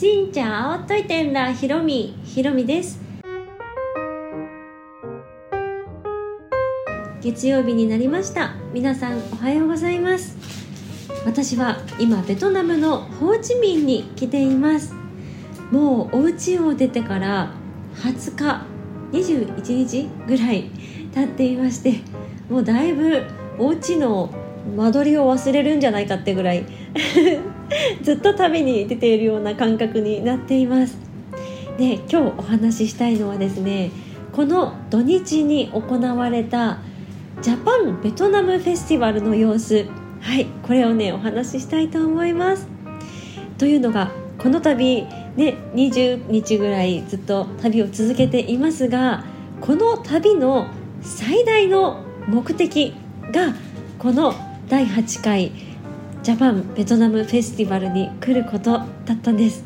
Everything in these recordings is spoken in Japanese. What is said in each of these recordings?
しんちゃんあおっといてんだ。ひろみひろみです。月曜日になりました。皆さんおはようございます。私は今ベトナムのホーチミンに来ています。もうお家を出てから20日21日ぐらい経っていましてもうだいぶお家の間取りを忘れるんじゃないかってぐらい。ずっと旅に出ているような感覚になっています。で今日お話ししたいのはですねこの土日に行われたジャパンベトナムフェスティバルの様子。はいこれをねお話ししたいと思います。というのがこの度ね20日ぐらいずっと旅を続けていますがこの旅の最大の目的がこの第8回ジャパンベトナムフェスティバルに来ることだったんです。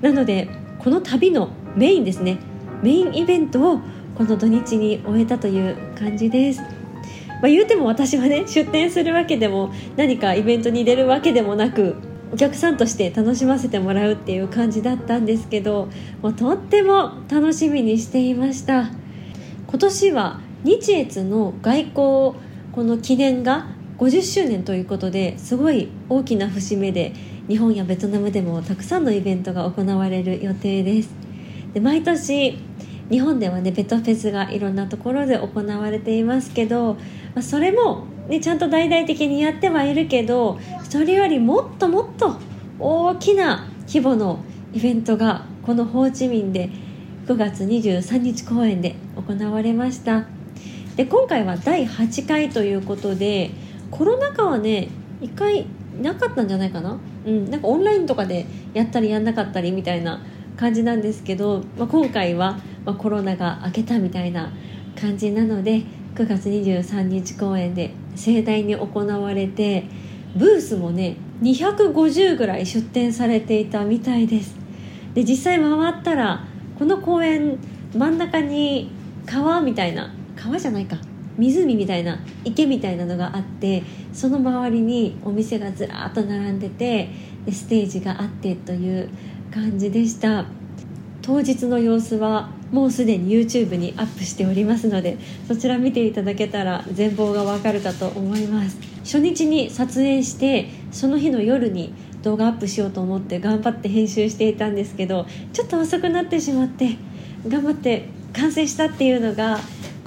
なのでこの旅のメインですね。メインイベントをこの土日に終えたという感じです。まあ、言うても私はね出店するわけでも何かイベントに出るわけでもなくお客さんとして楽しませてもらうっていう感じだったんですけどもうとっても楽しみにしていました。今年は日越の外交この記念が50周年ということですごい大きな節目で日本やベトナムでもたくさんのイベントが行われる予定です。で毎年日本ではねベトフェスがいろんなところで行われていますけど、まあ、それも、ね、ちゃんと大々的にやってはいるけどそれよりもっともっと大きな規模のイベントがこのホーチミンで9月23日公演で行われました。で今回は第8回ということでコロナ禍はね1回なかったんじゃないかな？うんなんかオンラインとかでやったりやんなかったりみたいな感じなんですけど、まあ、今回は、まあ、コロナが明けたみたいな感じなので9月23日公演で盛大に行われてブースもね250ぐらい出展されていたみたいです。で実際回ったらこの公園真ん中に川みたいな川じゃないか。湖みたいな池みたいなのがあってその周りにお店がずらっと並んでてでステージがあってという感じでした。当日の様子はもうすでに YouTube にアップしておりますのでそちら見ていただけたら全貌がわかるかと思います。初日に撮影してその日の夜に動画アップしようと思って頑張って編集していたんですけどちょっと遅くなってしまって頑張って完成したっていうのが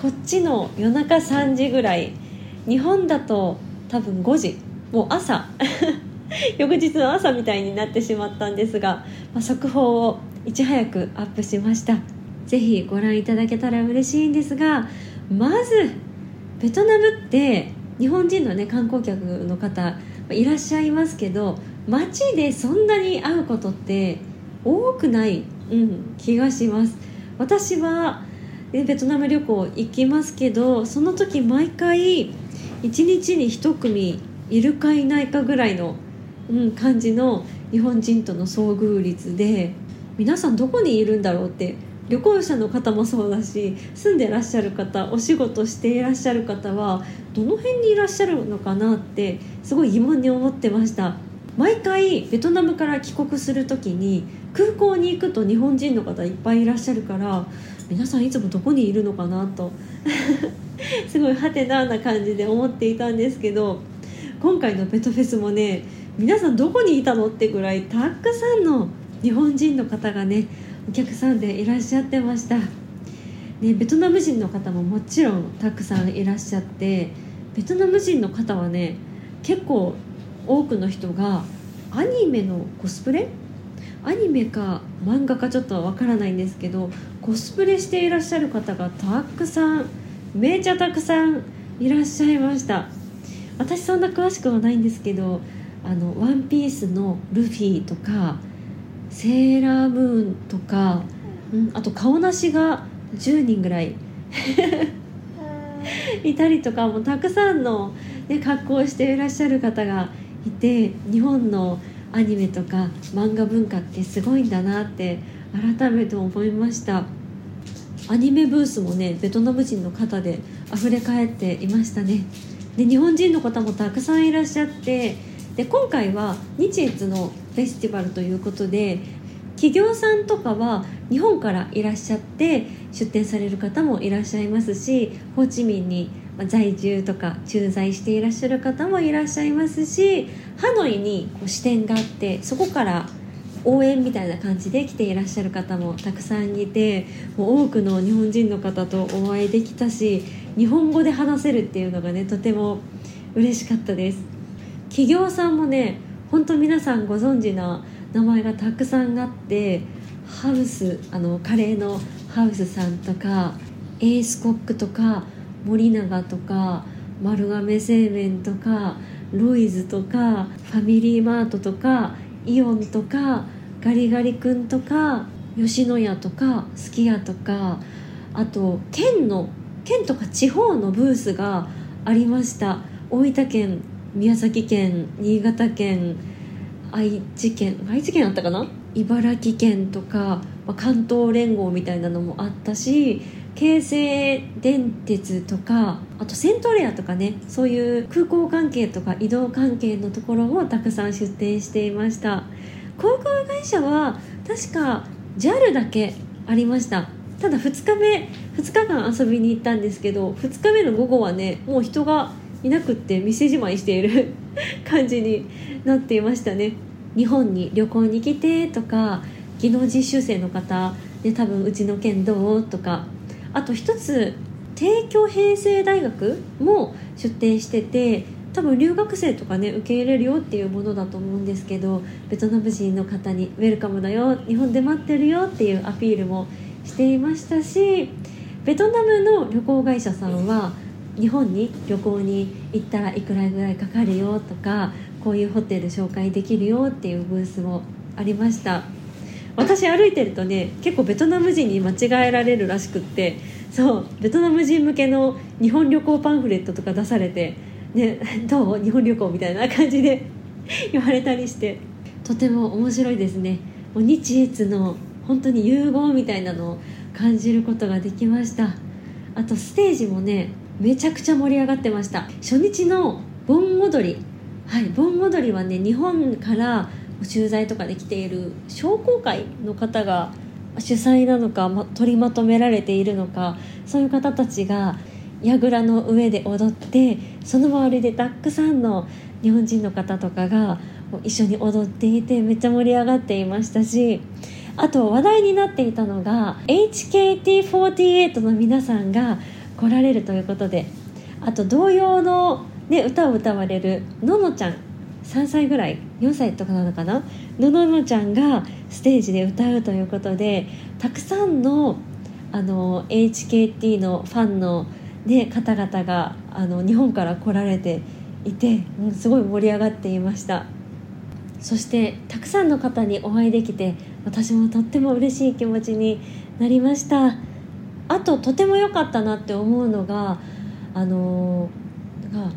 こっちの夜中3時ぐらい日本だと多分5時。もう朝。翌日の朝みたいになってしまったんですが、まあ、速報をいち早くアップしました。ぜひご覧いただけたら嬉しいんですがまずベトナムって日本人のね観光客の方いらっしゃいますけど街でそんなに会うことって多くない、うん、気がします。私はでベトナム旅行行きますけどその時毎回1日に1組いるかいないかぐらいの、うん、感じの日本人との遭遇率で皆さんどこにいるんだろうって旅行者の方もそうだし住んでらっしゃる方お仕事していらっしゃる方はどの辺にいらっしゃるのかなってすごい疑問に思ってました。毎回ベトナムから帰国する時に空港に行くと日本人の方いっぱいいらっしゃるから皆さんいつもどこにいるのかなと。すごいハテナな感じで思っていたんですけど今回のベトフェスもね皆さんどこにいたのってぐらいたくさんの日本人の方がねお客さんでいらっしゃってました、ね、ベトナム人の方ももちろんたくさんいらっしゃってベトナム人の方はね結構多くの人がアニメのコスプレ？アニメか漫画かちょっとわからないんですけどコスプレしていらっしゃる方がたくさんめちゃたくさんいらっしゃいました。私そんな詳しくはないんですけどあのワンピースのルフィとかセーラームーンとか、うん、あと顔なしが10人ぐらいいたりとかもたくさんの、ね、格好をしていらっしゃる方がいて日本のアニメとか漫画文化ってすごいんだなって改めて思いました。アニメブースもねベトナム人の方で溢れ返っていましたね。で日本人の方もたくさんいらっしゃってで今回は日越のフェスティバルということで企業さんとかは日本からいらっしゃって出店される方もいらっしゃいますしホーチミンに在住とか駐在していらっしゃる方もいらっしゃいますしハノイにこう支店があってそこから応援みたいな感じで来ていらっしゃる方もたくさんいてもう多くの日本人の方とお会いできたし日本語で話せるっていうのがねとても嬉しかったです。企業さんもね本当皆さんご存知な名前がたくさんあってハウスあのカレーのハウスさんとかエースコックとか森永とか丸亀製麺とかロイズとかファミリーマートとかイオンとかガリガリ君とか吉野家とかすき家とかあと県の県とか地方のブースがありました。大分県宮崎県新潟県愛知県愛知県あったかな？茨城県とか、まあ、関東連合みたいなのもあったし京成電鉄とかあとセントレアとかねそういう空港関係とか移動関係のところもたくさん出店していました。航空会社は確か JAL だけありました。ただ2日目2日間遊びに行ったんですけど2日目の午後はねもう人がいなくって店じまいしている 感じになっていましたね。日本に旅行に来てとか技能実習生の方で多分うちの県どうとか。あと一つ帝京平成大学も出展してて多分留学生とかね受け入れるよっていうものだと思うんですけどベトナム人の方に「ウェルカムだよ日本で待ってるよ」っていうアピールもしていましたしベトナムの旅行会社さんは日本に旅行に行ったらいくらぐらいかかるよとかこういうホテル紹介できるよっていうブースもありました。私歩いてるとね結構ベトナム人に間違えられるらしくってそうベトナム人向けの日本旅行パンフレットとか出されて「ね、どう？日本旅行」みたいな感じで 言われたりして。とても面白いですね。もう日越の本当に融合みたいなのを感じることができました。あとステージもねめちゃくちゃ盛り上がってました。初日の盆踊り。はい盆踊りはね日本から駐在とかで来ている商工会の方が主催なのか、ま、取りまとめられているのかそういう方たちが櫓の上で踊ってその周りでたくさんの日本人の方とかが一緒に踊っていてめっちゃ盛り上がっていましたしあと話題になっていたのが HKT48 の皆さんが来られるということであと同様の、ね、歌を歌われるののちゃん3歳ぐらい4歳とかなのかなのののちゃんがステージで歌うということでたくさんのあの HKT のファンの、ね、方々があの日本から来られていてすごい盛り上がっていました。そしてたくさんの方にお会いできて私もとっても嬉しい気持ちになりました。あととても良かったなって思うのがあのが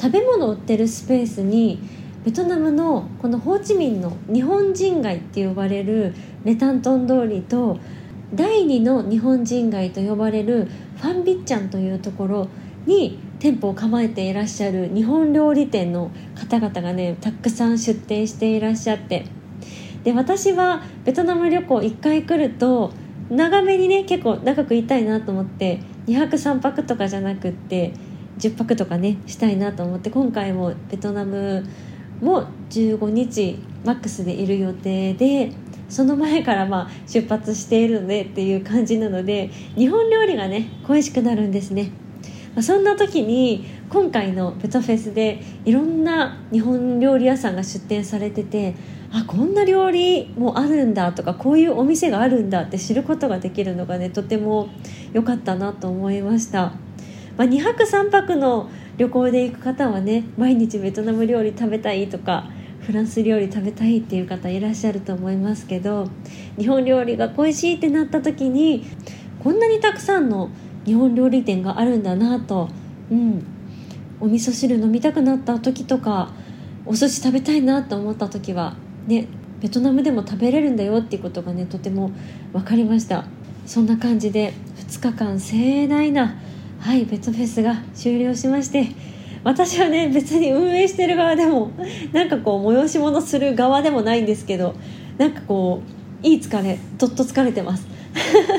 食べ物を売ってるスペースにベトナムのこのホーチミンの日本人街って呼ばれるレタントン通りと第2の日本人街と呼ばれるファンビッチャンというところに店舗を構えていらっしゃる日本料理店の方々がねたくさん出店していらっしゃって。で私はベトナム旅行1回来ると長めにね結構長くいたいなと思って2泊3泊とかじゃなくって10泊とかねしたいなと思って今回もベトナムも15日マックスでいる予定でその前からまあ出発しているのでっていう感じなので日本料理がね恋しくなるんですね、まあ、そんな時に今回のベトフェスでいろんな日本料理屋さんが出店されててあこんな料理もあるんだとかこういうお店があるんだって知ることができるのがねとても良かったなと思いました、まあ、2泊3泊の旅行で行く方はね毎日ベトナム料理食べたいとかフランス料理食べたいっていう方いらっしゃると思いますけど日本料理が恋しいってなった時にこんなにたくさんの日本料理店があるんだなと、うん、お味噌汁飲みたくなった時とかお寿司食べたいなと思った時はねベトナムでも食べれるんだよっていうことがねとても分かりました。そんな感じで2日間盛大なはいベトフェスが終了しまして私はね別に運営してる側でもなんかこう催し物する側でもないんですけどなんかこういい疲れどっと疲れてます。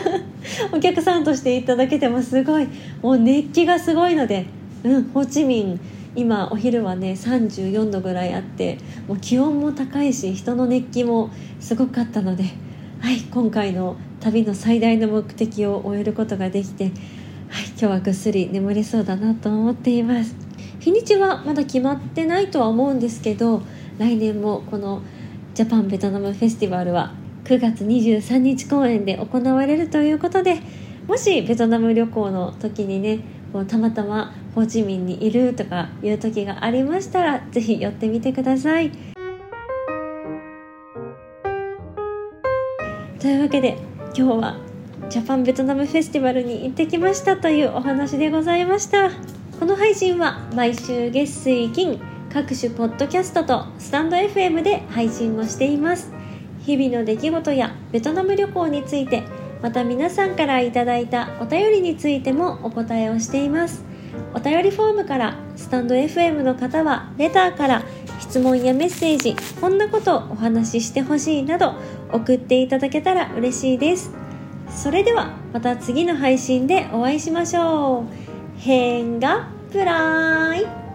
お客さんとしていただけてもす。ごい。もう熱気がすごいので、うん、ホーチミン今お昼はね34度ぐらいあってもう気温も高いし人の熱気もすごかったので、はい、今回の旅の最大の目的を終えることができて、はい、今日はぐっすり眠れそうだなと思っています。日にちはまだ決まってないとは思うんですけど来年もこのジャパンベトナムフェスティバルは9月23日公演で行われるということでもしベトナム旅行の時にねこうたまたまホーチミンにいるとかいう時がありましたら是非寄ってみてください。というわけで今日はジャパンベトナムフェスティバルに行ってきましたというお話でございましたこの配信は毎週月水金各種ポッドキャストとスタンド FM で配信をしています。日々の出来事やベトナム旅行についてまた皆さんからいいたお便りについてもお答えをしています。お便りフォームからスタンド FM の方はレターから質問やメッセージこんなことをお話ししてほしいなど送っていただけたら嬉しいです。それではまた次の配信でお会いしましょう。変がプライ。